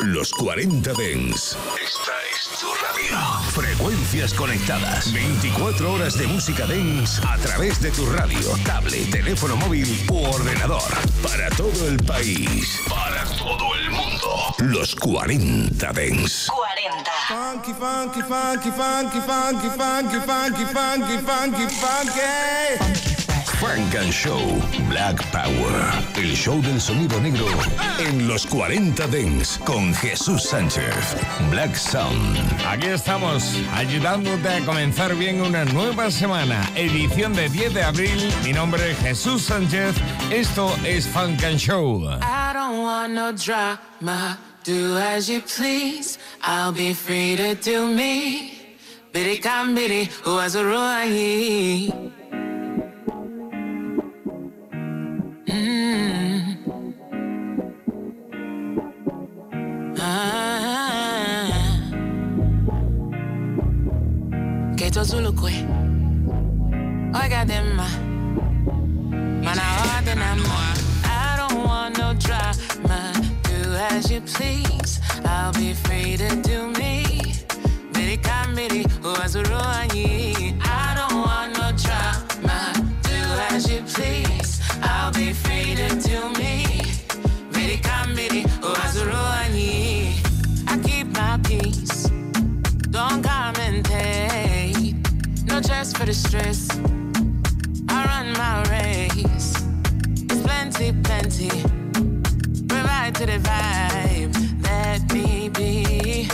Los 40 Dens. Esta es tu radio. Frecuencias conectadas. 24 horas de música Dens a través de tu radio, tablet, teléfono móvil u ordenador. Para todo el país. Para todo el mundo. Los 40 Dens. 40. Funky, funky, funky, funky, funky, funky, funky, funky, funky, funky. Frank and Show Black Power. El show del sonido negro en los 40 Dents con Jesús Sánchez. Black Sound. Aquí estamos ayudándote a comenzar bien una nueva semana. Edición de 10 de abril. Mi nombre es Jesús Sánchez. Esto es Funk and Show. I don't want no drama. Do as you please. I'll be free to do me. Biddy come biddy, who has a rule chozulukwe I got them ma Man I harder than more I don't want no drama. Do as you please. I'll be free to do me. Miri kamiri uwazuru anyi. For the stress. I run my race. It's plenty, plenty. Provide to the vibe. Let me be.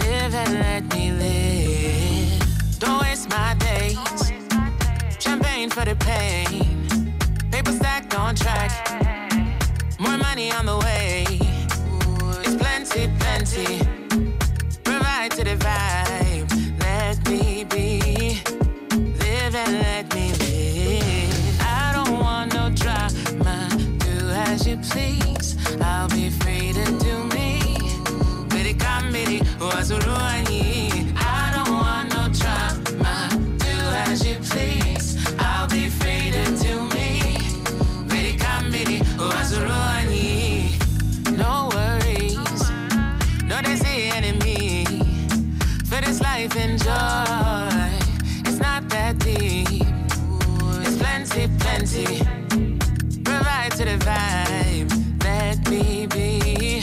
Live and let me live. Don't waste my days. Champagne for the pain. Paper stacked on track. More money on the way. It's plenty, plenty. Provide to the vibe. I don't want no drama. Do as you please. I'll be free to do me. Wazuruani. Oh no worries. See enemy. For this life enjoy It's not that deep. It's plenty, plenty. Provide to the vibe. Let me be.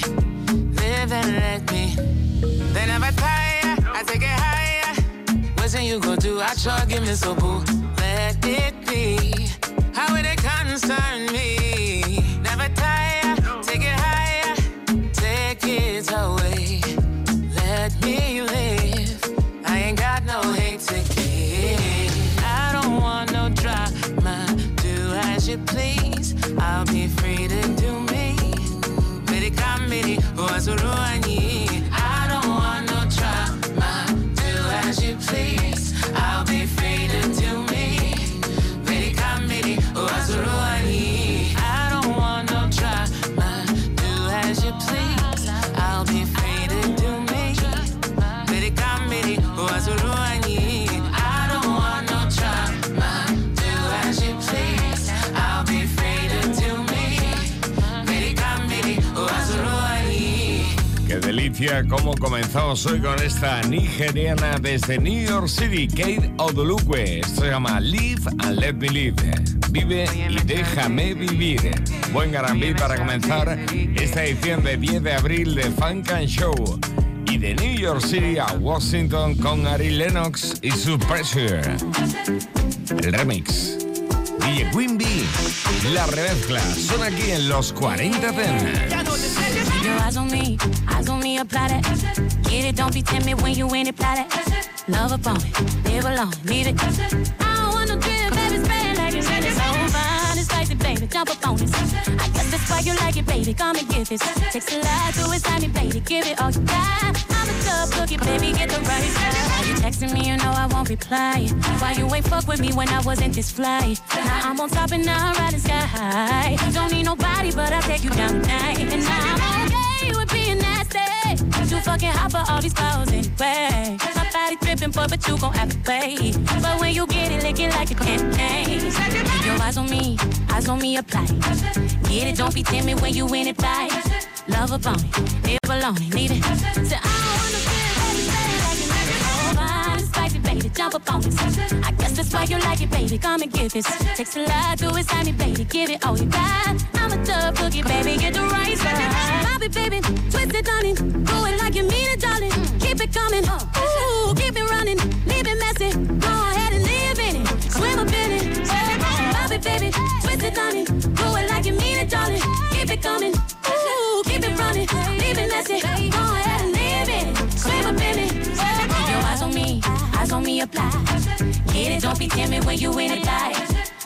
Live and let you go do? I try give me so boo. Let it be. How would it concern me? Never tire. Take it higher. Take it away. Let me live. I ain't got no hate to give. I don't want no drama. Do as you please. I'll be free to do me. Bidi kamidi, delicia cómo comenzamos hoy con esta nigeriana desde New York City, Kate Odolukwe. Se llama Live and Let Me Live. Vive y déjame vivir. Buen garambí para comenzar esta edición de 10 de abril de Funk and Show. Y de New York City a Washington con Ari Lennox y su Pressure. El remix. DJ Quimby, la remezcla, son aquí en los 40 Dents. Eyes on me, eyes on me, apply that. Get it, don't be timid when you in it, apply that. Love upon it, live alone, need it. On it. I guess that's why you like it, baby. Come and get this. Takes a lot to excite me, baby. Give it all you got. I'm a tough cookie, baby, get the right side. You texting me, you know I won't reply. Why you ain't fuck with me when I wasn't this fly? Now I'm on top and now I'm riding sky high. Don't need nobody, but I'll take you down tonight. And I'm okay with being nasty. Too fucking hot for all these clothes anyway. My body dripping, but, but you gon' have to pay. But when you get it, lick it like a candy. Keep your eyes on me, eyes on me, apply. Get it, don't be timid when you in it, fly. Love on it, live alone, need it. Say, I don't wanna jump up on this. I guess that's why you like it, baby, come and give this. Takes a lot to excite me, baby, give it all you got. I'm a tough cookie, baby, get the right side. Bobby, baby, twist it, honey, do it like you mean it, darling. Keep it coming, ooh, keep it running, leave it messy, go ahead and live in it, swim up in it. Bobby, baby, twist it, honey, do it like you mean it, darling. Keep it coming, ooh, keep it running, leave it messy, on me, apply. Get it, don't be timid when you in it, die.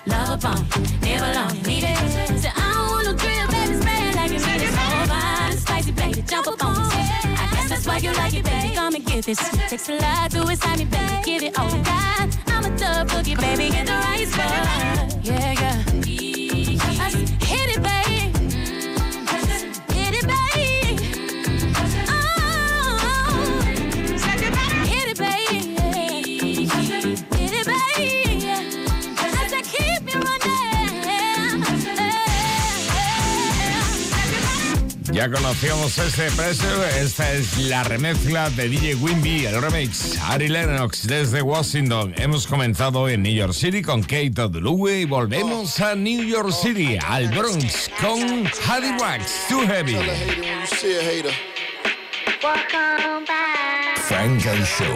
Love upon it, never long, need it. Say, I don't want no drill, baby, spray like you mean it. So fine, spicy, baby, jump up on this. I guess that's why you like it, baby, come and get this. Takes a lot to excite me, baby, give it all got. I'm a tough cookie, baby, get the right spot. Yeah, yeah. Ya conocíamos este precio, esta es la remezcla de DJ Wimby, el remix Ari Lennox desde Washington. Hemos comenzado en New York City con Kate Oduluwe y volvemos a New York City, al Bronx, con Hardy Wax, Too Heavy. Tell a hater when you see a hater. Frank and Show.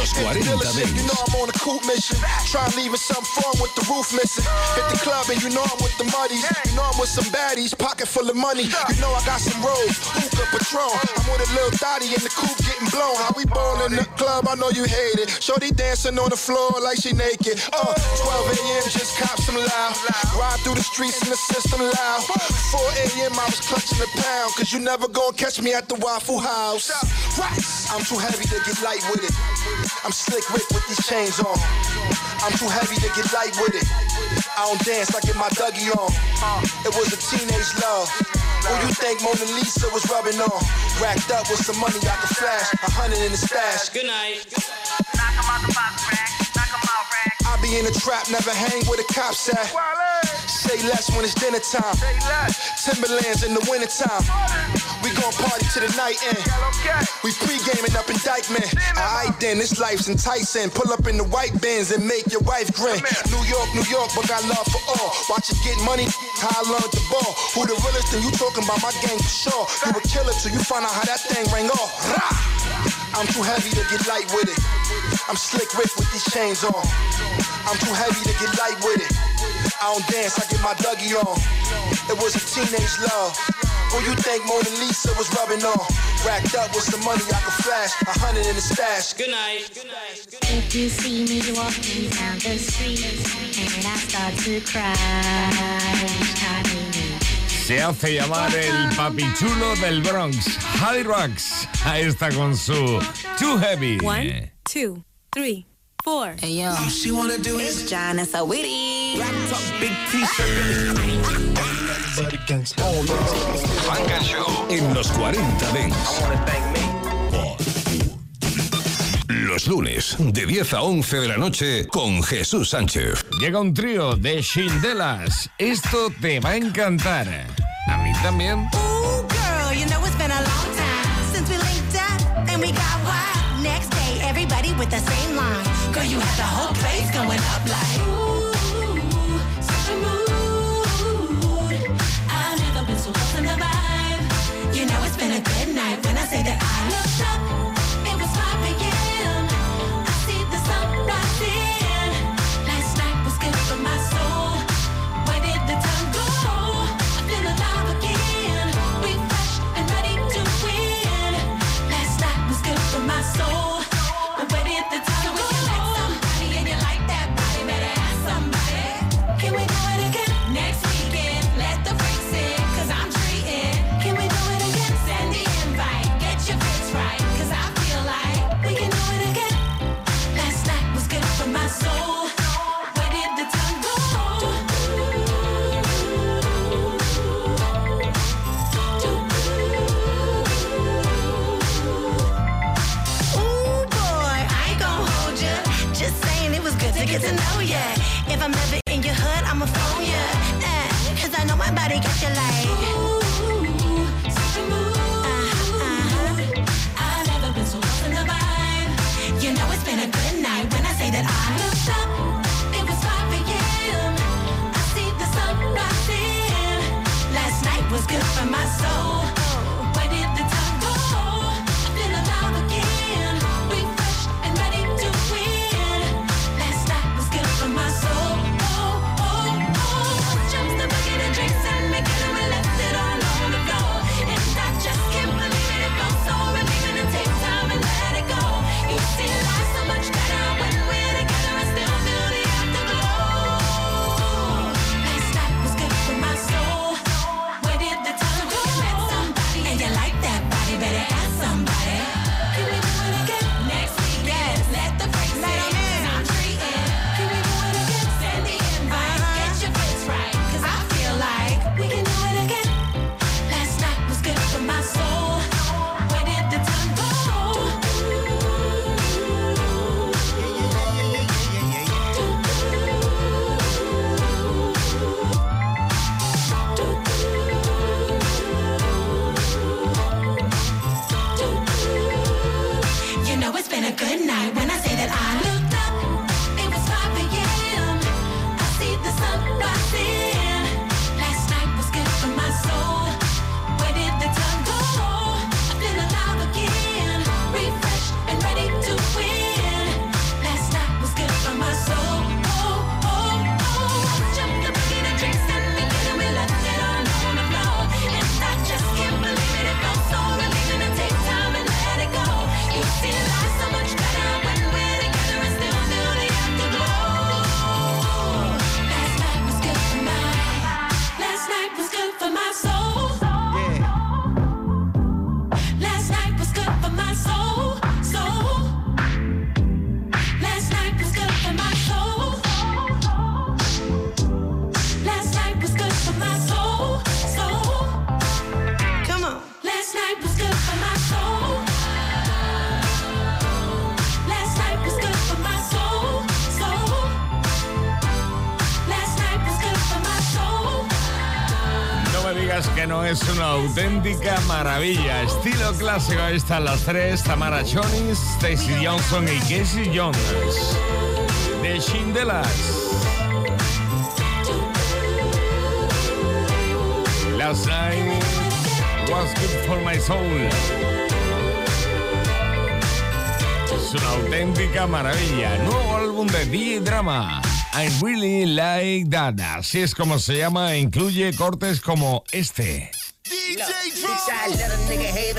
Los 40 Dealership, you know I'm on a cool mission. Trying leaving something foreign with the roof missing. Hit the club and you know I'm with the muddies. You know I'm with some baddies, pocket full of money. You know I got some rolls, hookah, Patron. I'm with a little thotty in the coupe getting blown. How we ballin' the club, I know you hate it. Shorty dancing on the floor like she naked. Uh, 12 a.m. just cop some loud. Ride through the streets in the system loud. 4 a.m. I was clutching a pound. Cause you never gonna catch me at the Waffle House. I'm too heavy to get light with it. I'm slick Rick with these chains on. I'm too heavy to get light with it. I don't dance, I get my Dougie on. Uh, it was a teenage love. Who you think Mona Lisa was rubbing on? Racked up with some money I could flash. A hundred in the stash. Good night. Knock 'em out the box, I be in a trap, never hang where the cops at. Say less when it's dinner time. Timberlands in the wintertime. We gon' party to the night end. We pre-gaming up indictment. Alright then, this life's enticing. Pull up in the white bins and make your wife grin. New York, New York, but got love for all. Watch it get money, how I learned the ball. Who the realest? Then you talking about my gang for sure. You a killer till you find out how that thing rang off. I'm too heavy to get light with it. I'm slick Rick with these chains on. I'm too heavy to get light with it. I don't dance, I get my Dougie on. It was a teenage love. Who you think Mona Lisa was rubbing on? Racked up with some money I could flash. A hundred in the stash. Good night. If you see me walking down the street and I start to cry, each time you meet Se hace llamar el papichulo del Bronx, Hardy Wax. Ahí está con su Too Heavy. One, two, three, four. Hey yo, She wanna do it's John and Sawiti. big t-shirt. Frank and Show. En los 40 Dents. Los lunes, de 10 a 11 de la noche, con Jesús Sánchez. Llega un trío de Shindelas. Esto te va a encantar. A mí también. Ooh, girl, you know it's been a long time since we linked up and we got wild. Next day, everybody with the same line. Girl, you had the whole place going up like. Ooh, such a mood. I've never been so lost in the vibe. You know it's been a good night when I say that I looked up. Estilo clásico, ahí están las tres: Tamara Jones, Stacy Johnson y Casey Jones. De Shindelas. Last night was good for my soul. Es una auténtica maravilla. Nuevo álbum de DJ Drama. I really like that. Así es como se llama. Incluye cortes como este.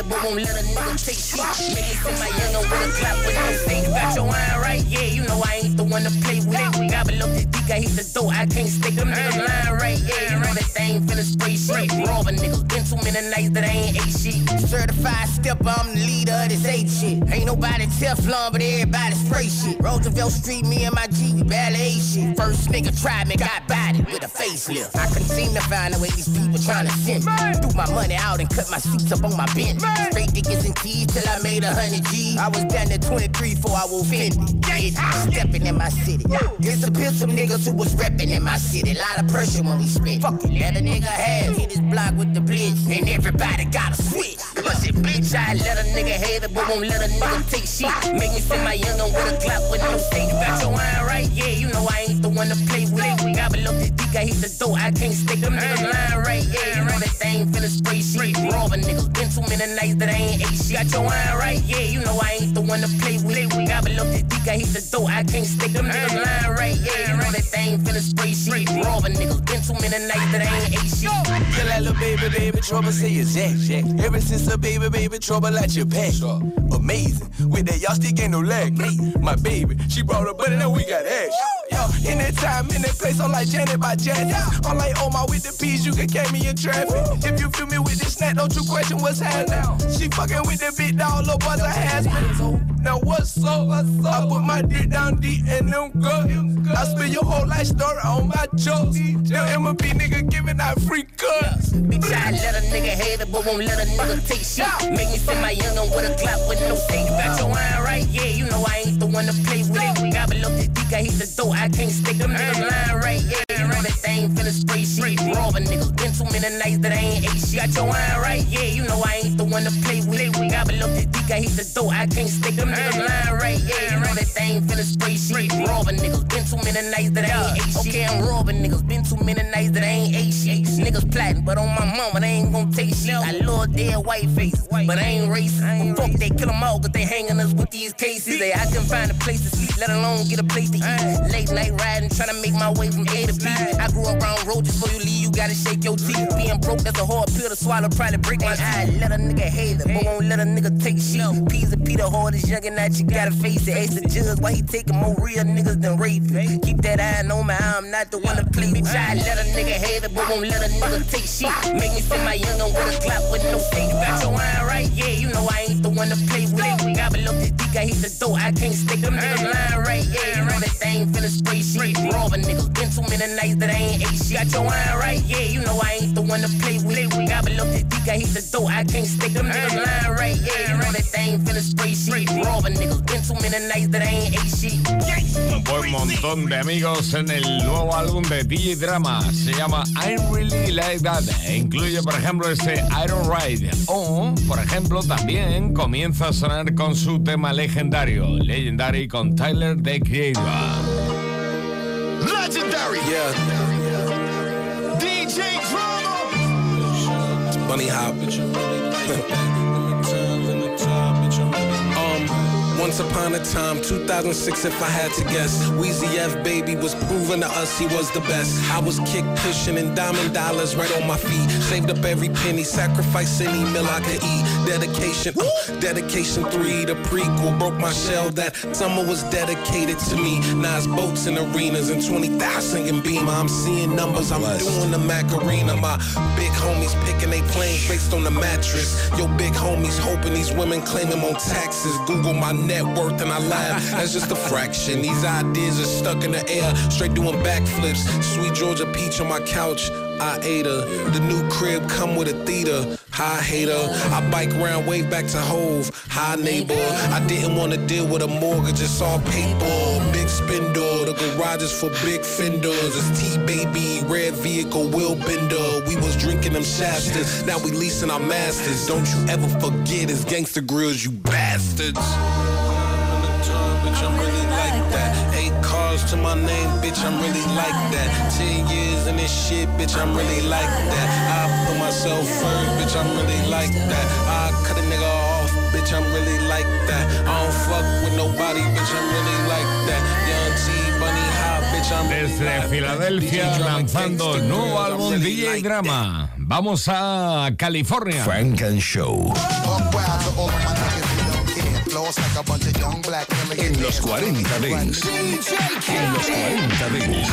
It, but won't let a nigga take shit. Make it send my youngin' with a clap with no fake. Got your wine right, yeah, you know I ain't the one to play with it. Gobble up the dick, I hit the door, I can't stick them niggas lying right, yeah, you know that thing finna spray shit. Robbing niggas, been too many nights that I ain't ate shit. Certified stepper, I'm the leader of this eight shit. Ain't nobody Teflon, but everybody spray shit. Roosevelt Street, me and my G, we ballet shit. First nigga tried me, got bodied with a facelift. I couldn't seem to find a way these people trying to send me. Threw my money out and cut my seats up on my bench. Straight dickens and keys till I made a hundred G's. I was down to 23 before I was 50. Yeah, stepping in my city. Disappeared some niggas who was repping in my city. Lot of pressure when we spit. Fuck it, let a nigga have. Hit his block with the blitz. And everybody got a switch. Cause it bitch, I let a nigga hate it, but won't let a nigga take shit. Make me send my youngin' with a clock with no stake. Got your wine right, yeah, you know I ain't the one to play with it. Gobble up the dick, I hit the door, I can't stick them niggas lying right, yeah, you know that thing finna spray shit. Robbing niggas, been too many that I ain't ate shit. Got your wine right, yeah, you know I ain't the one to play with it. Gobble up the dick, I hit the door, I can't stick them niggas lying right, yeah, you know that thing finna spray shit. Robbing niggas, been too many nights that I ain't ate shit. Feel like little baby, baby, trouble, say it's Jack, Jack. Ever since a baby, baby, trouble at your pack. Amazing. With that, y'all stick ain't no lag. My baby, she brought her butt and now we got action. Yo, in that time, in that place, I'm like Janet by Janet. I'm like Omar with the peas, you can catch me in traffic. If you feel me with this snack, don't you question what's happening. She fucking with the big dog, little boys a husband. Now what's up? I put my dick down deep and them go. I spill your whole life story on my jokes. Now M&B nigga giving out free cuts. Bitch, I let a nigga hate it, but won't let a nigga take shit. Make me send my youngin' with a clap with no fake. Got your wine right, yeah, you know I ain't the one to play with it. Gobble up the dick, I hit the door, I can't stick them niggas lying right, yeah, you know that thing thing straight shit. Robbing niggas, been too many nights that I ain't ate shit. Got your wine right, yeah, you know I ain't the one to play with. Gobble up this dick, I hit the door, I can't stick them niggas line right, yeah, you know that thing feeling straight shit. Robbing niggas, been too many nights that I ain't ate shit. Okay, I'm robbing niggas, been too many nights that I ain't ate shit. Niggas plotting, but on my mama, they ain't gon' take shit. I love dead white faces, but I ain't racist. Well, fuck, they kill them all, cause they hanging us with these cases. They, I can find a place to sleep, let alone get a place to eat. Late night riding, trying to make my way from A to B. I grew up around roaches, before you leave, you gotta shake your teeth. Being broke, that's a hard pill to swallow, probably break my eye. Let a nigga hate it, but won't let a nigga take shit. P's and Peter hard is young and that you gotta face it. Ask the judge why he taking more real niggas than rape. Keep that eye on my eye, I'm not the one to play. Bitch, I let a nigga hate it, but won't let a nigga take shit. Make me send my youngin' with a clap with no fake. Got your wine right, yeah, you know I ain't the one to play with. Gobble up this dick, I hit the door, I can't stick them niggas line right, yeah, you know that thing feeling straight shit. Robbing niggas, been too many nights that I ain't ate shit. Got your wine right, yeah, you know I ain't the one to play with. Gobble up this dick, I hit the door, I can't stick them niggas line right, yeah, you know that thing feeling straight shit. Robbing niggas, been too many nights that I ain't ate shit. Un buen montón de amigos en el nuevo álbum de DJ Drama. Se llama I Really Like That. E incluye, por ejemplo, este Iron Ride. O, por ejemplo, también comienza a sonar con su tema legendario, Legendary con Tyler the Creator. Legendary. Yeah. DJ Drama. Bunny hop. once upon a time, 2006, if I had to guess, Weezy F baby was proving to us he was the best. I was kick pushing and diamond dollars right on my feet. Saved up every penny, sacrificed any meal I could eat. Dedication, uh, dedication three, the prequel broke my shell. That summer was dedicated to me. Nas boats and arenas and 20,000 in Beamer. I'm seeing numbers, I'm doing the Macarena. My big homies picking they planes based on the mattress. Yo, big homies hoping these women claim them on taxes. Google my net worth and I laugh. That's just a fraction. These ideas are stuck in the air, straight doing backflips. Sweet Georgia peach on my couch. I ate her. The new crib come with a theater. Hi hater. I bike round, wave back to Hove. Hi neighbor. I didn't want to deal with a mortgage, it's all paper. Big spindle. The garage is for big fenders. It's T baby, red vehicle, Will bender. We was drinking them Shastas. Now we leasing our masters. Don't you ever forget it's gangster grills, you bastards. Bitch, I'm really like that. Eight cars to my name, bitch, I'm really like that. Ten years in this shit, bitch, I'm really like that. I put myself first, bitch, I'm really like that. I cut a nigga off, bitch, I'm really like that. I don't fuck with nobody, bitch, I'm really like that. Young T, Bunny Hop, bitch, I'm really Desde like that. Filadelfia, Drama lanzando nuevo álbum really DJ like that. Drama. Vamos a California. Frank and Show. Buck wild En los 40 Dents. En los 40 Dents.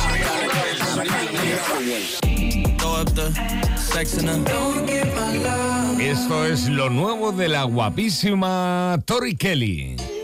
Her. Esto es lo nuevo de la guapísima Tori Kelly.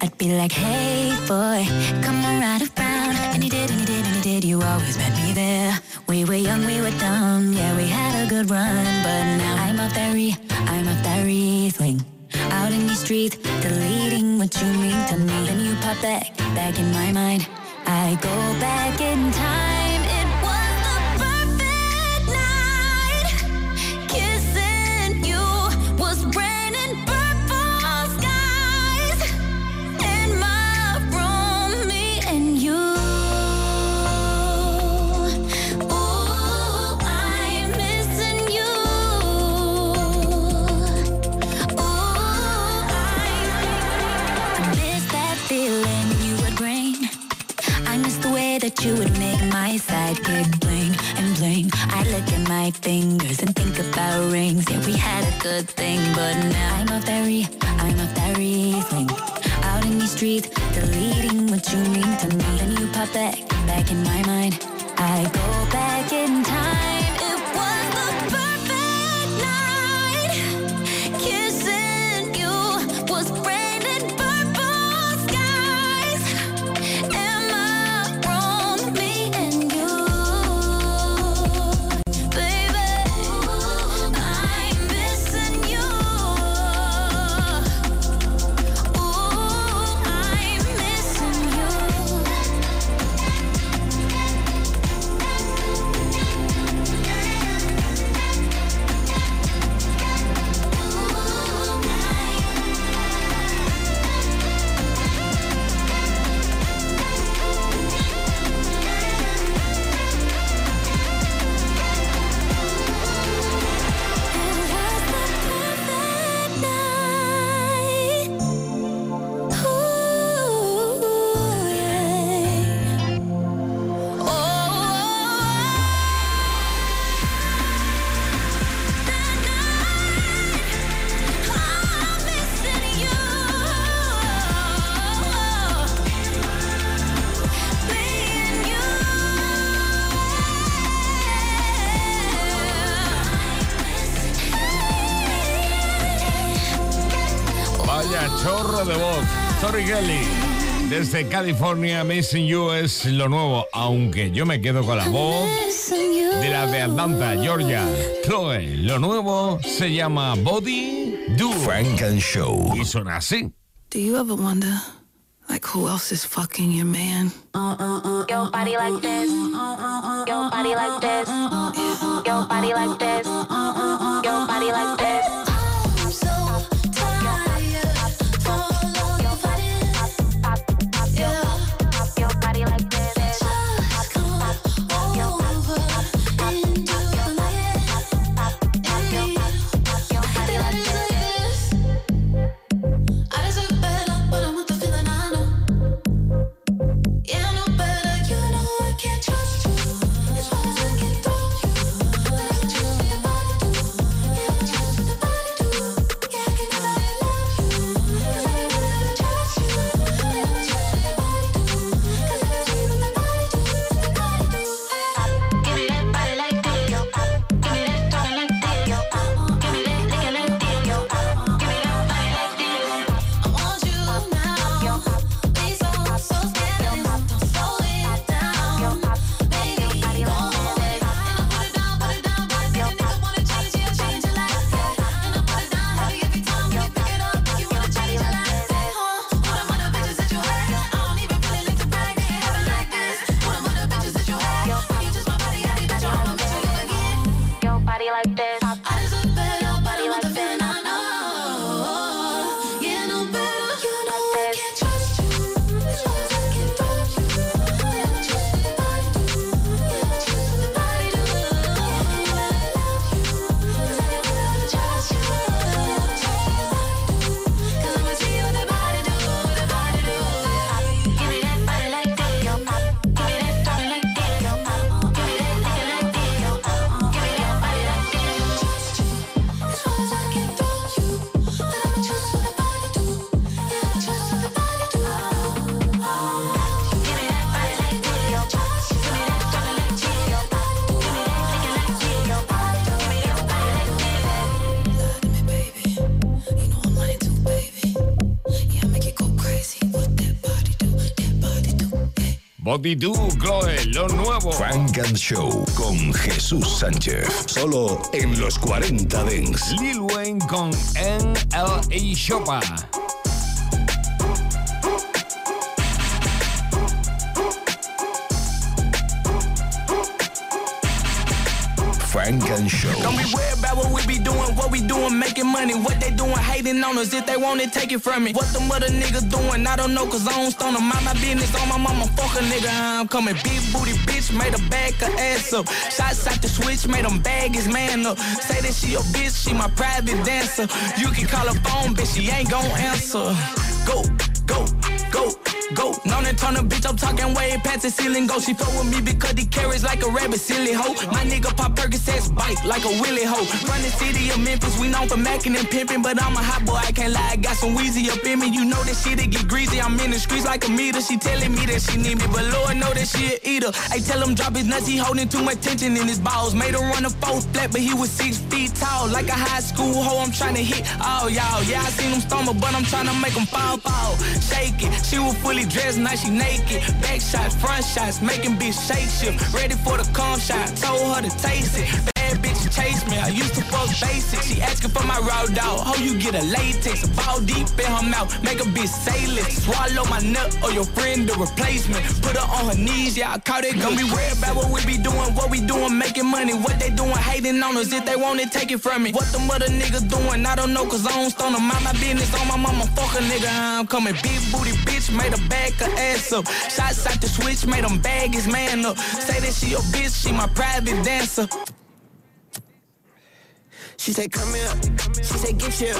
I'd be like, hey boy, come on right around. And you did, and you did, and you did. You always met me there. We were young, we were dumb. Yeah, we had a good run. But now I'm that re, I'm off that Riesling. Out in the streets, deleting what you mean to me. Then you pop back, back in my mind. I go back in time. You would make my sidekick bling and bling. I look at my fingers and think about rings. Yeah, we had a good thing, but now I'm off that I'm off that Riesling. Out in these streets, deleting what you mean to me. Then you pop back, back in my mind. I go back in time. Kelly. Desde California, Missing You es lo nuevo, aunque yo me quedo con la voz de la de Atlanta, Georgia. Chloe, lo nuevo se llama Body Do. Frank and Show. Y suena así. Do you ever wonder, like, who else is fucking your man? Uh, uh, uh, Yo, body like this. Yo, body like this. Yo, body like this. Yo, body like this. Do, Chloe, lo nuevo. Frank and Show con Jesús Sánchez. Solo en los 40 Dents. Lil Wayne con NLA Shopa. Frank and Show. Don't be doing, making money. What they doing, hating on us. If they want it, take it from me. What the mother niggas doing, I don't know, cause I don't stone them. Mind my business on my mama, fuck a nigga. I'm coming. Big booty bitch, made a back her ass up. Shots out the switch, made them bag his man up. Say that she a bitch, she my private dancer. You can call her phone, bitch, she ain't gon' answer. Go, turn a bitch, I'm talking way past the ceiling go. She fuck with me because he carries like a rabbit, silly hoe. My nigga pop Percocets bite like a willy hoe. Run the city of Memphis, we known for macking and pimping, but I'm a hot boy, I can't lie. I got some wheezy up in me, you know that shit it get greasy. I'm in the streets like a meter. She telling me that she need me, but Lord know that she a eater. I tell him drop his nuts, he holding too much tension in his balls. Made her run a fourth flat, but he was six feet tall, like a high school hoe. I'm trying to hit all y'all. Yeah, I seen him stumble, but I'm trying to make him fall, fall. Shake it. She was fully dressed, she naked. Back shots, front shots, making bitch shake shift. Ready for the cum shot, told her to taste it bad bitch chase me. I used to fuck basic. She asking for my raw dog. How you get a latex? A ball deep in her mouth. Make a bitch less. Swallow my nut or your friend the replacement. Put her on her knees. Yeah, I caught it. Don't be worried about what we be doing. What we doing, making money. What they doing, hating on us. If they want it, take it from me. What the mother niggas doing, I don't know. Cause I don't stone them. Mind my business on my mama. Fuck a nigga. I'm coming. Big booty bitch. Made a back her ass up. Shots out the switch. Made them bag his man up. Say that she a bitch. She my private dancer. She say, come here. She say, get here.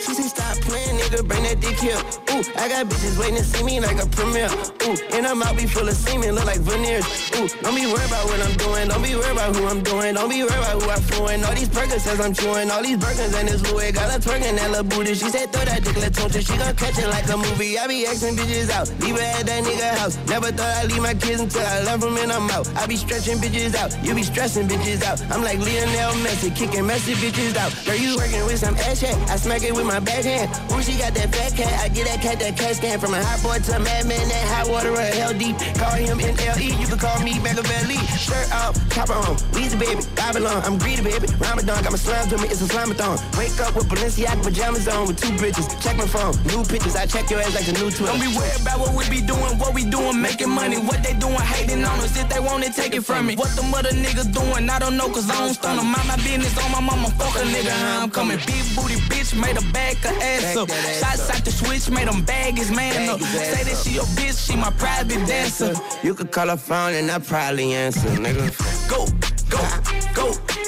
She say, stop playing, nigga, bring that dick here. Ooh, I got bitches waiting to see me like a premiere. Ooh, and her mouth be full of semen, look like veneers. Ooh, don't be worried about what I'm doing. Don't be worried about who I'm doing. Don't be worried about who I'm fluent. All these burgers says I'm chewing. All these burgers and this Louis got her twerking that little booty. She said, throw that dick, let's She gon' catch it like a movie. I be asking bitches out. Leave her at that nigga house. Never thought I'd leave my kids until I left them in I'm out. I be stretching bitches out. You be stressing bitches out. I'm like Lionel Messi, kicking messy bitches bitches. Girl, you working with some ass chat. I smack it with my backhand. Ooh, she got that fat cat. I get that cat, that cat scan. From a hot boy to a madman, that hot water or hell deep. Call him NLE. You can call me Machiavelli. Shirt off, chopper on. Weezy baby, Babylon. I'm greedy baby. Ramadan got my slime to me. It's a slamathon. Wake up with Balenciaga pajamas on with two bitches. Check my phone. New pictures. I check your ass like a new Twitter. Don't be worried about what we be doing. What we doing, making money. What they doing, hating on us. If they want it, take it from me. What the mother niggas doing, I don't know, cause I don't stun them. Mind my business on my mama, fuck a nigga. I'm coming. Big booty bitch, made a back her ass up. Shots out the switch, made them bag his man up. Say that she a bitch, she my private dancer. You could call her phone and I probably answer, nigga. Go, go, go,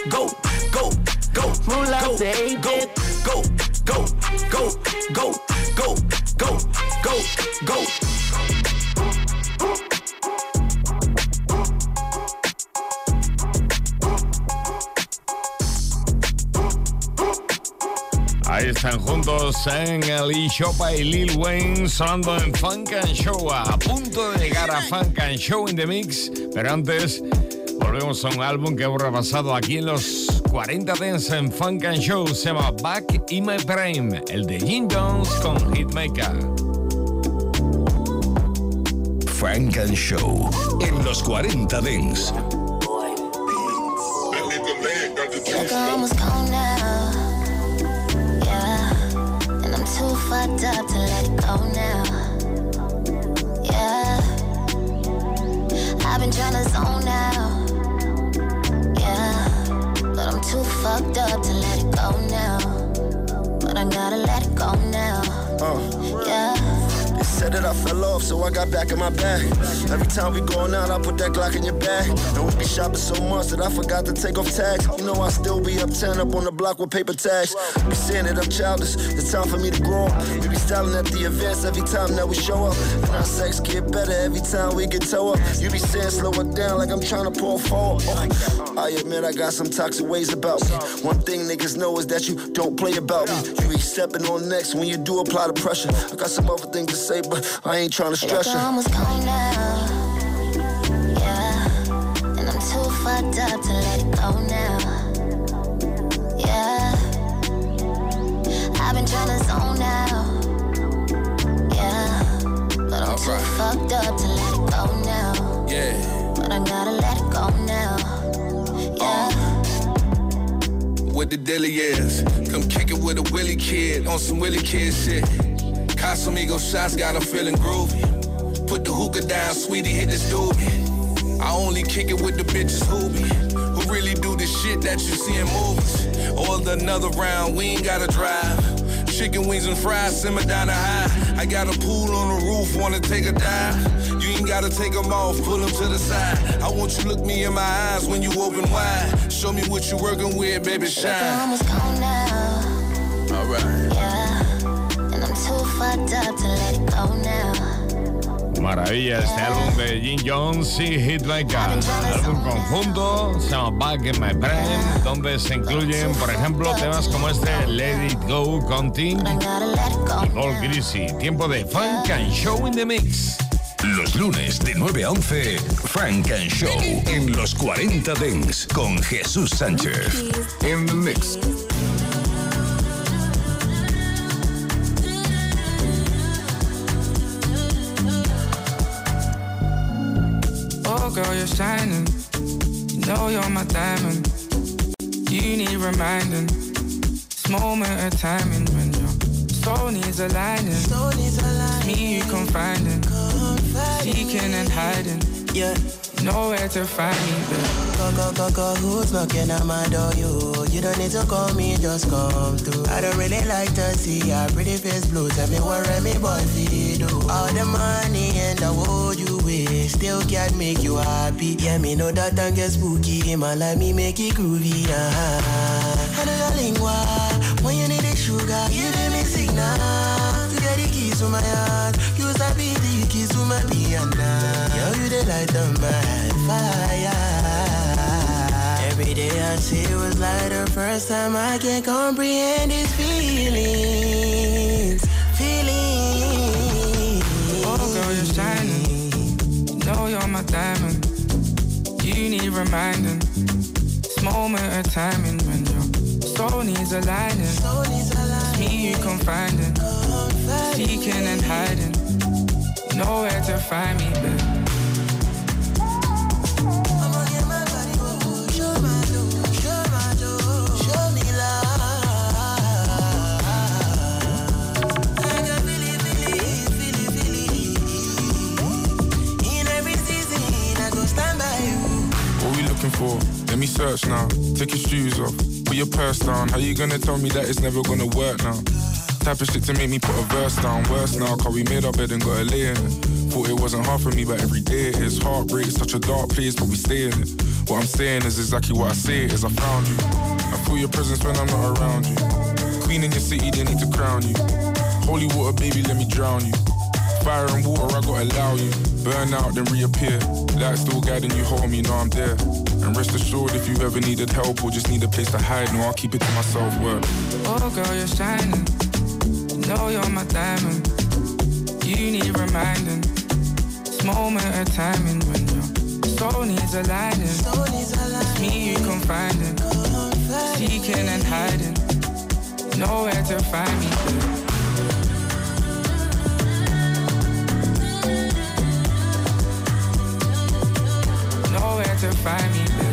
go, go, go, Moolah, go, baby. go, go, go, go, go, go, go, go, go. Ahí están juntos en Ali Shopa y Lil Wayne sonando en Funk and Show, a punto de llegar a Funk and Show in the Mix. Pero antes, volvemos a un álbum que hemos repasado aquí en los 40 Dance en Funk and Show. Se llama Back in My Prime, el de Jim Jones con Hitmaker. Frank and Show en los 40 Dents. To let it go now. Yeah. I've been trying to zone out. Yeah. But I'm too fucked up to let it go now. But I gotta let it go now. Oh, yeah. Said that I fell off, so I got back in my bag. Every time we going out, I put that Glock in your bag. And we be shopping so much that I forgot to take off tags. You know I still be uptown up on the block with paper tags. Be saying that I'm childish, it's time for me to grow up. We be styling at the events every time that we show up. And our sex get better every time we get toe up. You be saying slow it down like I'm trying to pull forward. Oh, I admit I got some toxic ways about me. One thing niggas know is that you don't play about me. You be stepping on next when you do apply the pressure. I got some other things to say, but I ain't trying to stress Like almost gone now. Yeah. And I'm too fucked up to let it go now. Yeah. I've been trying to zone out. Yeah. But I'm too fucked up to let it go now. Yeah. But I gotta let it go now. Yeah. What the dilly is. Come kick it with a Willie kid on some Willie kid shit. Casamigo shots got her feeling groovy. Put the hookah down, sweetie, hit this doobie. I only kick it with the bitches who be, who really do the shit that you see in movies. Or another round, we ain't gotta drive. Chicken wings and fries simmer down the high. I got a pool on the roof, wanna take a dive. You ain't gotta take them off, pull them to the side. I want you look me in my eyes when you open wide. Show me what you working with, baby, shine. almost gone now. Alright. Yeah. Maravilla este álbum de Jim Jones y Hitmaker. Álbum conjunto, se llama Back in My Prime, donde se incluyen, por ejemplo, temas como este Let It Go con Tim y Paul Greasy. Tiempo de Funk and Show in the Mix. Los lunes de 9 a 11, Frank and Show en los 40 Dents con Jesús Sánchez. In the mix. Girl, you're shining. You know you're my diamond. You need reminding. This moment of timing when your soul needs aligning. It's me you confiding. Seeking and hiding. Yeah. Nowhere to find me, babe. Go, go, go, go, who's knocking at my door? You, you don't need to call me, just come through. I don't really like to see your pretty face blue. Tell me what me boy do. All the money and the world you still can't make you happy. Yeah, me know that and get spooky. Man, like me make it groovy. Uh-huh. I know your lingua. When you need the sugar, you give me signal. To get the keys to my heart. You sabi the keys to my piano. Yo, you the light of my fire. Every day I see it was like the first time I can comprehend these feelings. You need reminding. This moment of timing when your Soul needs aligning. It's me you can find confiding. Seeking and hiding. Nowhere to find me, babe. Let me search now. Take your shoes off. Put your purse down. How you gonna tell me that it's never gonna work now? Type of shit to make me put a verse down. Worse now, cause we made our bed and got a lay in it. Thought it wasn't hard for me, but every day it is. Heartbreak, such a dark place, but we stay in it. What I'm saying is exactly what I say is I found you. I feel your presence when I'm not around you. Queen in your city, they need to crown you. Holy water, baby, let me drown you. Fire and water, I gotta allow you. Burn out, then reappear. Light still guiding you home, you know I'm there. And rest assured, if you ever needed help or just need a place to hide, no, I'll keep it to myself. Word. Oh, girl, you're shining. You know you're my diamond. You need reminding. This moment of timing when your soul needs aligning. It's me you confiding. Seeking and hiding. Nowhere to find me. To find me.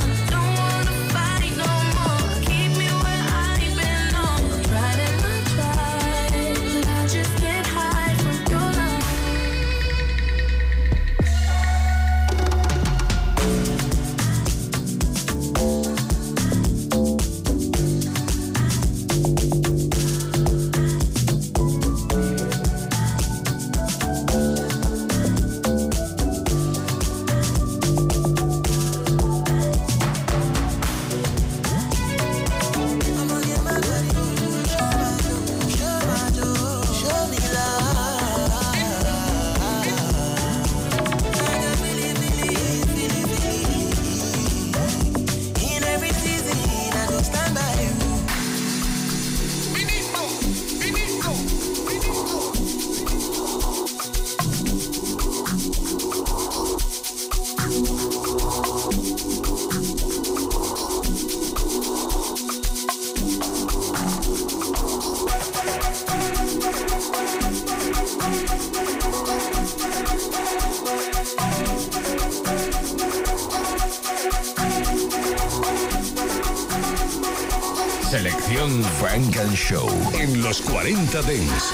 Show en los 40 Dents.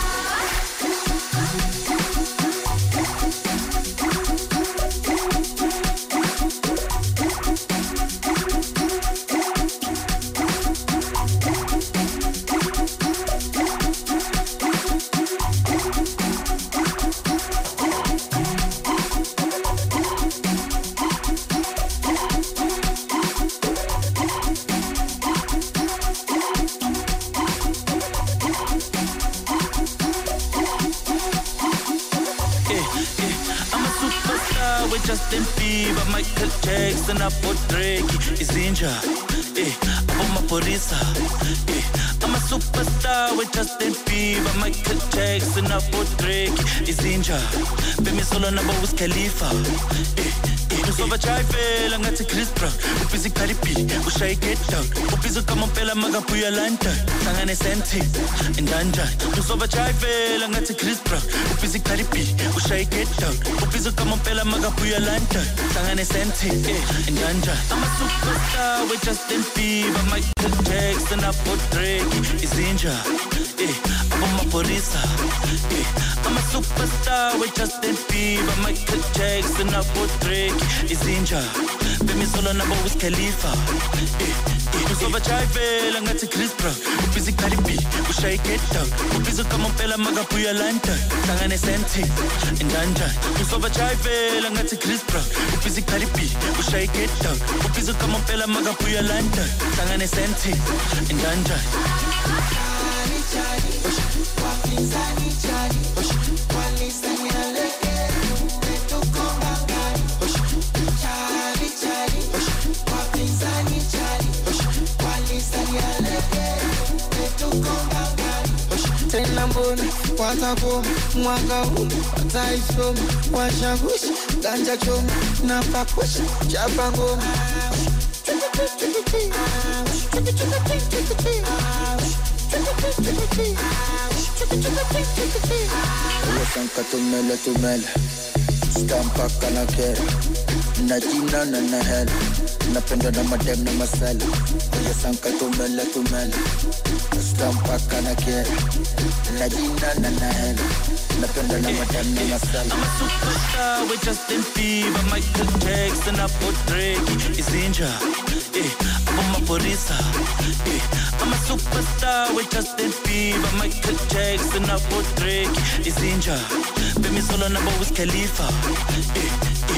Solo nabo Wiz Khalifa eh, eh, ngizobajayivela ngathi chris brown cardi b ushaye get down. Ubhizi ukamompela makabuya london hlangane senti indanjani ngizobajayivela ngathi chris brown cardi b ushaye get down. Ubhizi ukamompela makabuya london hlangane senti eh, indanjani ama-superstar we-justin bieber michael jackson abo-drake izinja. Eh abomapolisa eh ama-superstar we-justin bieber michael jackson abo-drake izinja bemisolo nabo Wiz Khalifa. Uzobajayivela ngathi chris brown ubhizi b ushaye get down ubhizi ukamompela makabuya london. Hlangane senti indanjani uzobajayivela ngathi chris brown ubhizi b ushaye get down ubhizi ukamompela makabuya london. Hlangane senti indanjani tena mbona watakoma mwaka huu wataisoma washagushi ganja choma na tumele tumele. Kere Najina na na hela Napenda na madem na masala. Ella sanka tumele tumele Stampa kana kere Najina na na hela Napenda na madem na masala. I'm a superstar with Justin Bieber, Michael Jackson, hapo Drake, Izinja, eh, hapo maporisa, eh, I'm a superstar with Justin Bieber, Michael Jackson, hapo Drake, Izinja, Bemi solo na Wiz Khalifa, eh,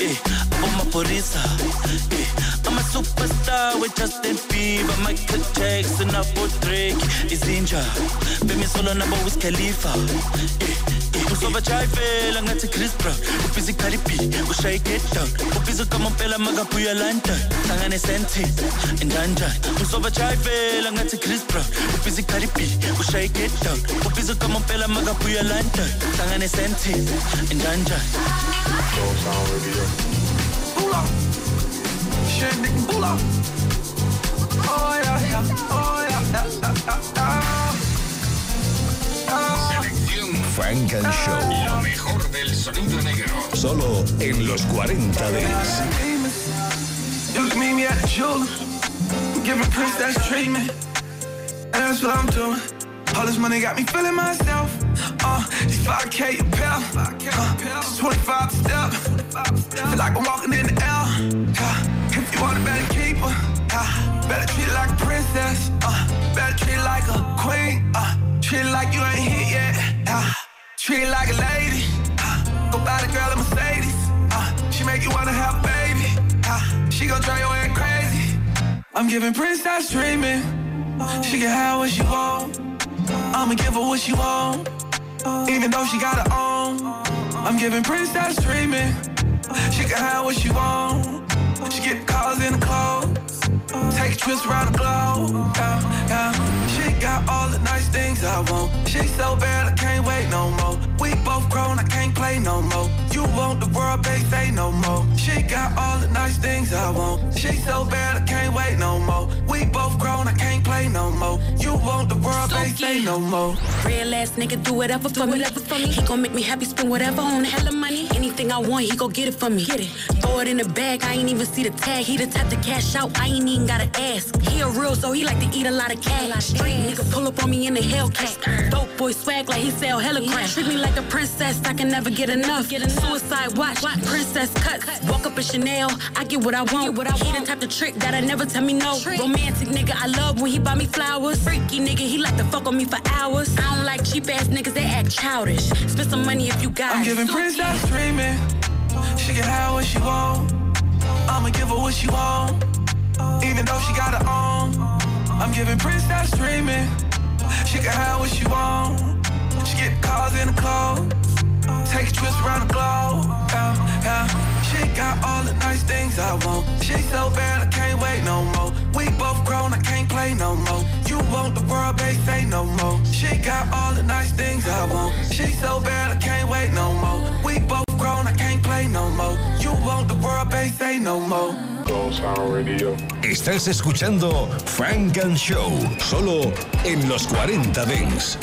eh, hapo maporisa, eh, I'm a superstar with Justin Bieber, Michael Jackson, hapo Drake, Izinja, Bemi solo nabo Wiz Khalifa, eh, usoba chayvela ngathi Chris Brown, ubhizi Cardi B, ushaye get down, ubhizi kama mpela makabuya London, hlangane senti, indanja, usoba chayvela ngathi Chris Brown, ubhizi Cardi B, ushaye get down, ubhizi kama mpela makabuya London, hlangane senti, indanja. Pull up. Shit, nigga, pull up. Oh, yeah, yeah. Oh, yeah, yeah, yeah, yeah, Funk and Show. Lo mejor del sonido negro. Solo en los 40 Dance. You can meet me at the jeweler. Giving princess treatment. And that's what I'm doing. All this money got me feeling myself. Uh, it's 5K a pill. Uh, it's 25 step. Feel like I'm walking in the air. Uh, if you want it, better keep her. Uh, better treat it like a princess. Uh, better treat it like a queen. Uh, treat like you ain't hit yet. Uh, treat like a lady. Uh, go buy the girl a Mercedes. Uh, she make you wanna have a baby. Uh, she gon' drive your head crazy. I'm giving princess treatment. She can have what she want. I'ma give her what she want. Even though she got her own. I'm giving princess treatment. She can have what she want. She get cars in the clothes. Take trips around the globe. Yeah, yeah. She got all the nice things I want. She so bad I can't wait no more. We both grown, I can't play no more. You want the world, babe, say no more. She got all the nice things I want. She so bad I can't wait no more. We both grown, I can't play no more. You want the world, babe, say no more. Real ass nigga do whatever for me. Whatever for me. He gon' make me happy, spend whatever on hella money. Anything I want, he gon' get it for me. Get it. Throw it in the bag, I ain't even see the tag. He the type to cash out, I ain't even gotta ask. He a real, so he like to eat a lot of cash. Street nigga pull up on me in the Hellcat. Dope boy swag like he sell hella crack. Treat me like a princess, I can never get enough. get enough. Suicide watch, princess cuts. Walk up in Chanel, I get what I want. He the type to trick that I never tell me no. Romantic nigga, I love when he buy me flowers. Freaky nigga, he like to fuck on me for hours. I don't like cheap ass niggas, they act childish. Spend some money if you got I'm it. giving princess treatment. She can have what she want. I'ma give her what she want. Even though she got her own. I'm giving princess treatment. She can have what she want. She get cars in the clothes. Take trips around the globe. Yeah, yeah. She got all the nice things I want. She so bad I can't wait no more. We both grown, I can't play no more. You want the world, babe, say no more. She got all the nice things I want. She so bad I can't wait no more. We both grown, I can't play no more. You want the world, babe, say no more. Estás escuchando Frank and Show, solo en los 40 Dents.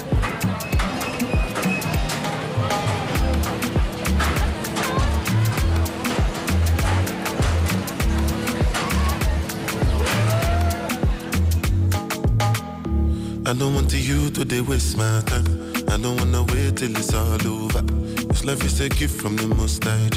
I don't want to you to waste my time. I don't wanna wait till it's all over. This life is a gift from the most high.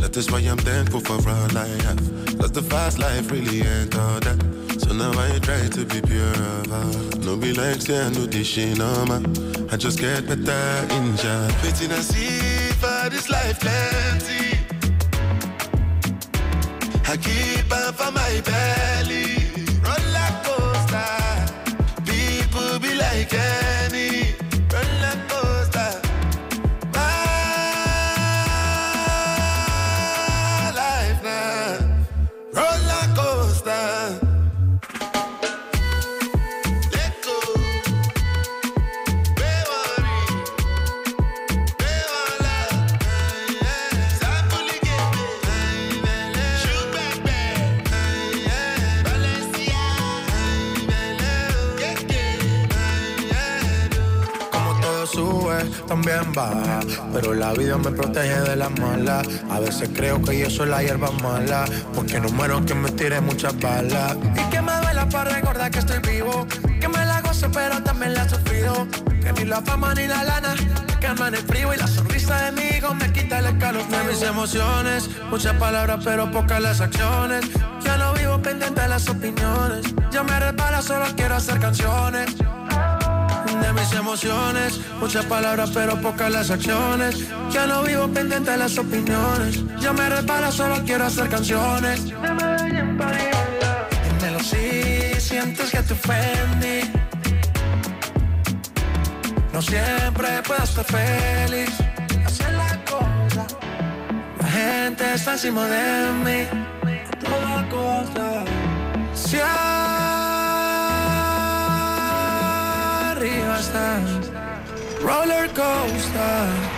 That is why I'm thankful for all I have. Cause the fast life really ain't all that. So now I try to be pure of heart. No be like say I know this shit. I just get better in Jah. Waiting I see for this life plenty. I keep on for my belly. People pero la vida me protege de las malas. A veces creo que yo soy la hierba mala, porque no muero que me tire muchas balas. Y que me duela para recordar que estoy vivo, que me la gozo pero también la he sufrido. Que ni la fama ni la lana calman el frío y la sonrisa de mi hijo me quita el escalofrío. De mis emociones, muchas palabras pero pocas las acciones. Ya no vivo pendiente de las opiniones. Ya me repara, solo quiero hacer canciones mis emociones. Muchas palabras, pero pocas las acciones. Ya no vivo pendiente de las opiniones. Ya me repara, solo quiero hacer canciones. Dímelo si sientes que te ofendí. No siempre puedo estar feliz. Hacer la cosa. La gente está encima de mí. toda cosa. Si roller coaster.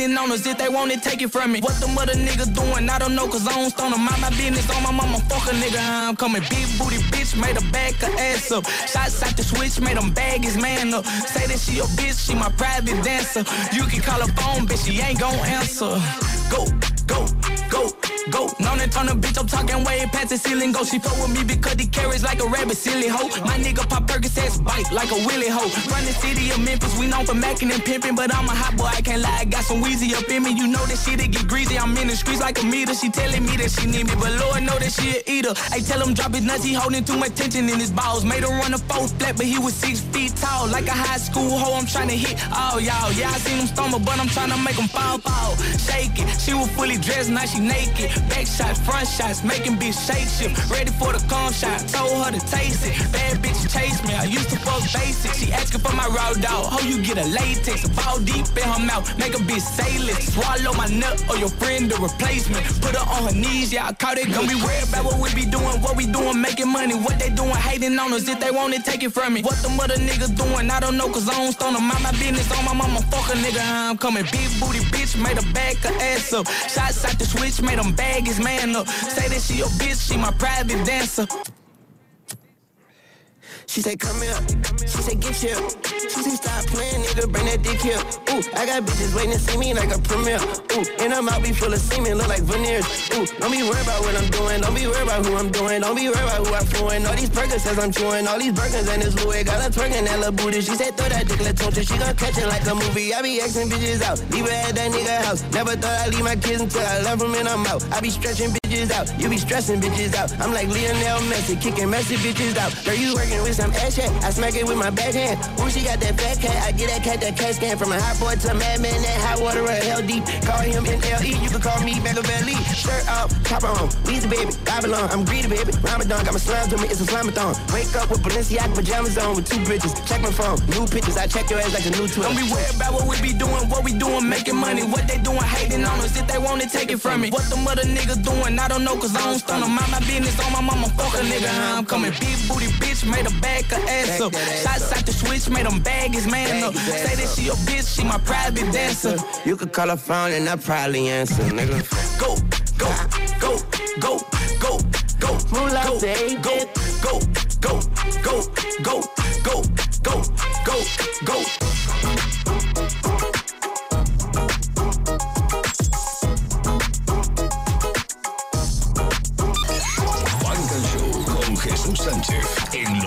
Hating on us if they want it, take it from me. What the mother niggas doing, I don't know, cause I don't stone them. Mind my business on my mama, fuck a nigga, I'm coming. Big booty bitch, made her back her ass up. Shots out the switch, made them bag his man up. Say that she your bitch, she my private dancer. You can call her phone, bitch, she ain't gon' answer. Go, go, go go. Known and turn a bitch, I'm talking way past the ceiling. Go, she fuck with me because he carries like a rabbit, silly hoe. My nigga pop Percocets, bite like a willy hoe. Run the city of Memphis, we known for macking and pimping, but I'm a hot boy, I can't lie. I got some wheezy up in me, you know that shit it get greasy. I'm in the streets like a meter. She telling me that she need me, but Lord know that she a eater. I tell him drop his nuts, he holding too much tension in his balls. Made him run a four flat, but he was six feet tall, like a high school hoe. I'm trying to hit all y'all. Yeah, I seen him stumble, but I'm trying to make him fall, fall. Shake it. She was fully dressed, now she naked. Back shots, front shots, making bitch shake shit. Ready for the calm shot, told her to taste it. Bad bitch chase me, I used to fuck basic. She asking for my raw dog, how you get a latex? Fall deep in her mouth, make a bitch say less. Swallow my nut or your friend the replacement. Put her on her knees, yeah, I caught it. Gonna be worried about what we be doing, what we doing, making money. What they doing, hating on us. If they want it, take it from me. What the mother niggas doing, I don't know, cause I don't stone them. Mind my business on my mama, fuck a nigga, I'm coming. Big booty bitch, made her back her ass up. Shots out the switch, made them bag his man up. Say that she your bitch, she my private dancer. She say, come here. She say, get here. She say, stop playing, nigga, bring that dick here. Ooh, I got bitches waiting to see me like a premiere. Ooh, and I'm out be full of semen, look like veneers. Ooh, don't be worried about what I'm doing. Don't be worried about who I'm doing. Don't be worried about who I'm fluent. All these burgers says I'm chewing. All these burgers and this Louis. Got her twerking that little booty. She said, throw that dick, let's She gon' catch it like a movie. I be asking bitches out. Leave her at that nigga house. Never thought I'd leave my kids until I love them and I'm out. I be stretching bitches out. You be stressing bitches out. I'm like Lionel Messi, kicking messy bitches out. Girl, you working with some ass chat. I smack it with my backhand. Ooh, she got that fat cat. I get that cat that cat scan from a hot boy to a madman. That hot water or hell deep. Call him NLE. You can call me Machiavelli. Shirt off, top on. Weezy baby, Babylon. I'm greedy baby. Ramadan got my slams on me. It's a slamathon. Wake up with Balenciaga pajamas on with two bridges. Check my phone. New pictures. I check your ass like a new tour. Don't be worried about what we be doing. What we doing, making money. What they doing, hating on us. If they want to take it from me. What the mother niggas doing, I don't know, cause I don't stun them. Mind my business on my mama. Fuck a nigga. I'm coming. Big booty bitch, made a back her ass up. Shots out the switch, made him bag his man up. Say that she your bitch, she my private dancer. You could call her phone and I probably answer, nigga. Go, go, go, go, go, go, go, go, go, go, go, go, go, go, go, go, go.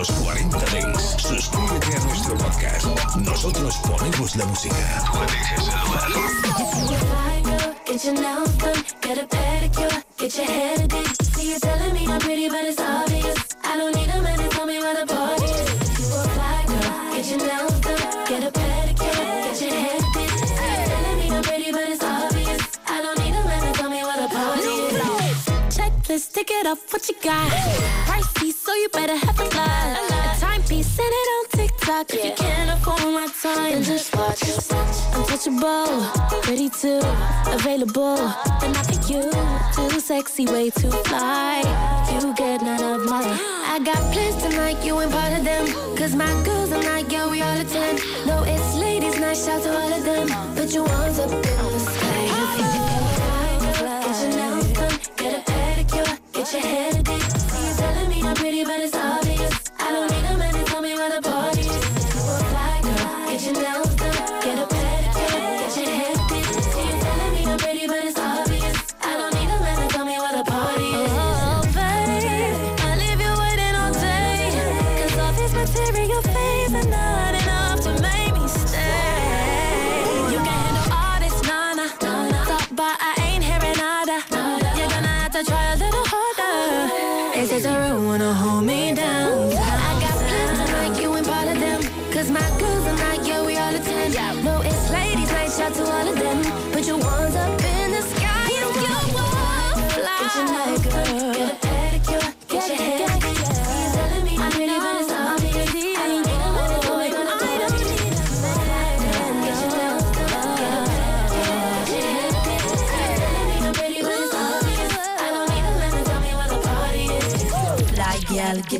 los 40 Suscríbete a nuestro podcast. Nosotros ponemos la música. Tell me what you got? You better have a lot. A timepiece, send it on TikTok. If you can't afford my time, then just watch. Untouchable, ready to, available. Then I pick you, too sexy, way too fly. You get none of mine. I got plans tonight, you ain't part of them. Cause my girls are like, yeah, we all attend. No, it's ladies' night, shout to all of them. Put your arms up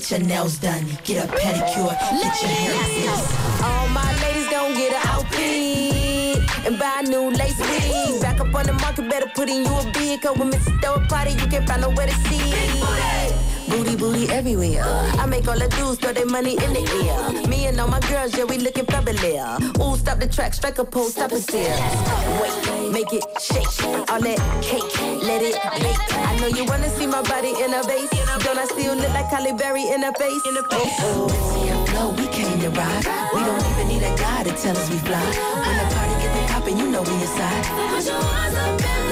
get your nails done, get a pedicure, get your hair fixed. All my ladies gon' get an outfit and buy a new lace wig. Back up on the market, better put in you a bid. Cause when Mrs. Throw a party, you can't find nowhere to sit. Booty, booty everywhere. I make all the dudes throw their money in the air. Me and all my girls, yeah, we looking fabulous. Ooh, stop the track, strike a pose, stop and stare. Wait, make it shake. All that cake, let it bake. I know you wanna see my body in a vase. Don't I still look like Halle Berry in a face? In a face. Oh, Missy we came to ride. We don't even need a guy to tell us we fly. When the party get the poppin', you know we inside. Put your arms up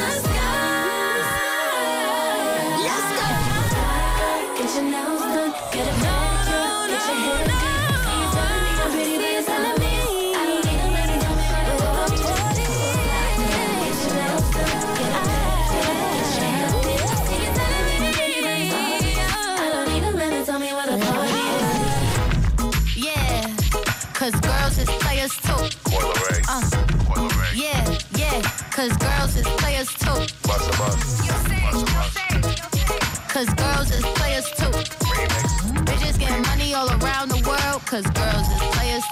your nails done, get a pedicure, get your hair done. See you telling me. I'm pretty, but it's telling me. I cause girls is players.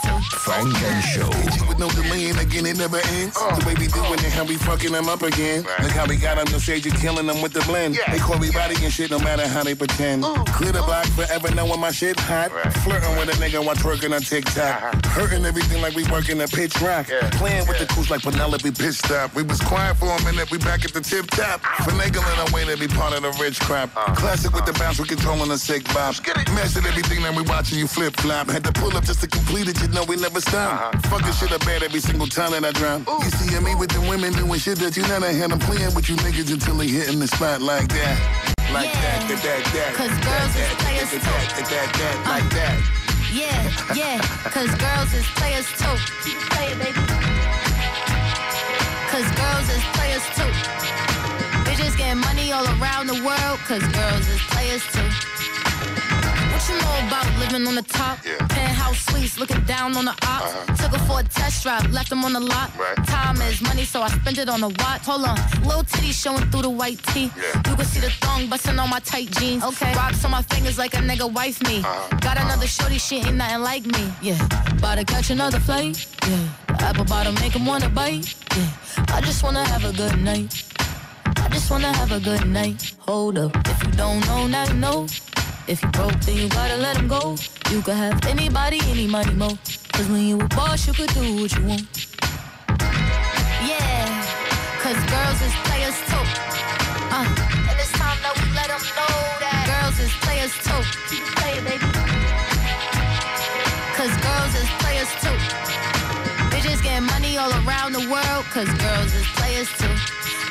Funk and Show. With no delay and again it never ends. The way we doing it, how we fucking them up again. Look how we got on the stage and killing them with the blend. They call me body and shit no matter how they pretend. Clear the block forever knowing my shit hot. Flirting with a nigga while twerking on TikTok. Hurting everything like we working a pitch rock. Playing with the coos like Penelope pitch stop. We was quiet for a minute, we back at the tip top. Finagling our way to be part of the rich crap. Classic with the bounce, we controlling the sick bop. Mastered everything that we watching you flip flop. Had to pull up just to complete it, you know we never stop. Uh-huh. Fucking shit up bad every single time that I drop. You see me with the women doing shit that you never had. I'm playing with you niggas until they hitting the spot like that. Like that, that, that, that. Cause girls is players that, that, that, that, uh. like that. Yeah, yeah, cause girls is players too. Play it, baby. Cause girls is players too. Bitches getting money all around the world, cause girls is players too. What you know about living on the top? Yeah. Penthouse suites, looking down on the ops. Took her for a test drive, left them on the lot. Right. Time is money, so I spend it on the watch. Hold on, little titty showing through the white tee. Yeah. You can see the thong busting on my tight jeans. Okay, rocks on my fingers like a nigga wife me. Uh-huh. Got another shorty, she ain't nothing like me. Yeah, about to catch another flight. Yeah, the apple bottom make him wanna bite. Yeah, I just wanna have a good night. I just wanna have a good night. Hold up, if you don't know, now you know. If you broke, then you gotta let him go. You could have anybody, any money, mo. Cause when you a boss, you could do what you want. Yeah, cause girls is players too. Uh, and it's time that we let them know that girls is players too. Play it, baby. Cause girls is players too. Bitches getting money all around the world, cause girls is players too.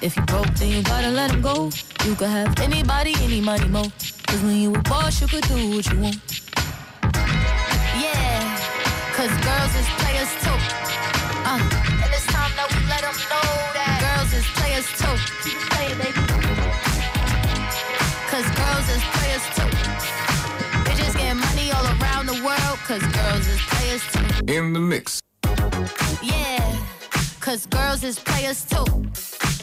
If you broke, then you gotta let him go. You could have anybody, any money, mo. Cause when you a boss, you could do what you want. Yeah, cause girls is players too. Uh, and it's time that we let them know that girls is players too. Keep playing, baby. Cause girls is players too. Bitches getting money all around the world, cause girls is players too. In the mix. Yeah, cause girls is players too.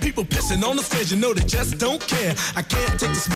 People pissing on the stage, you know they just don't care. I can't take the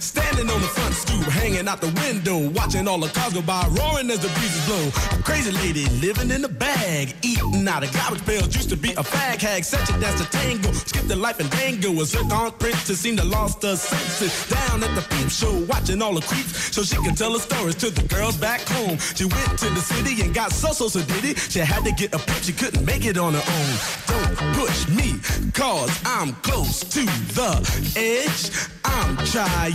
Standing on the front stoop, hanging out the window, watching all the cars go by, roaring as the breezes blow. A crazy lady living in a bag, eating out of garbage pails. Used to be a fag hag, such a dance to tango. Skipped the life and dango. A zircon princess seemed to the lost her senses. Down at the peep show, watching all the creeps, so she could tell her stories to the girls back home. She went to the city and got so so so did it. She had to get a pimp, she couldn't make it on her own. Don't push me, cause I'm close to the edge. I'm trying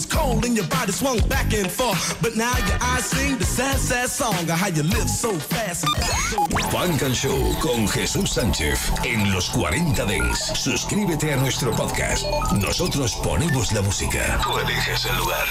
was cold and your body swung back and forth. But now your eyes sing the sad, sad song of how you live so fast Show con Jesús Sánchez en los 40 Dents. Suscríbete a nuestro podcast. Nosotros ponemos la música. Tú eliges el lugar.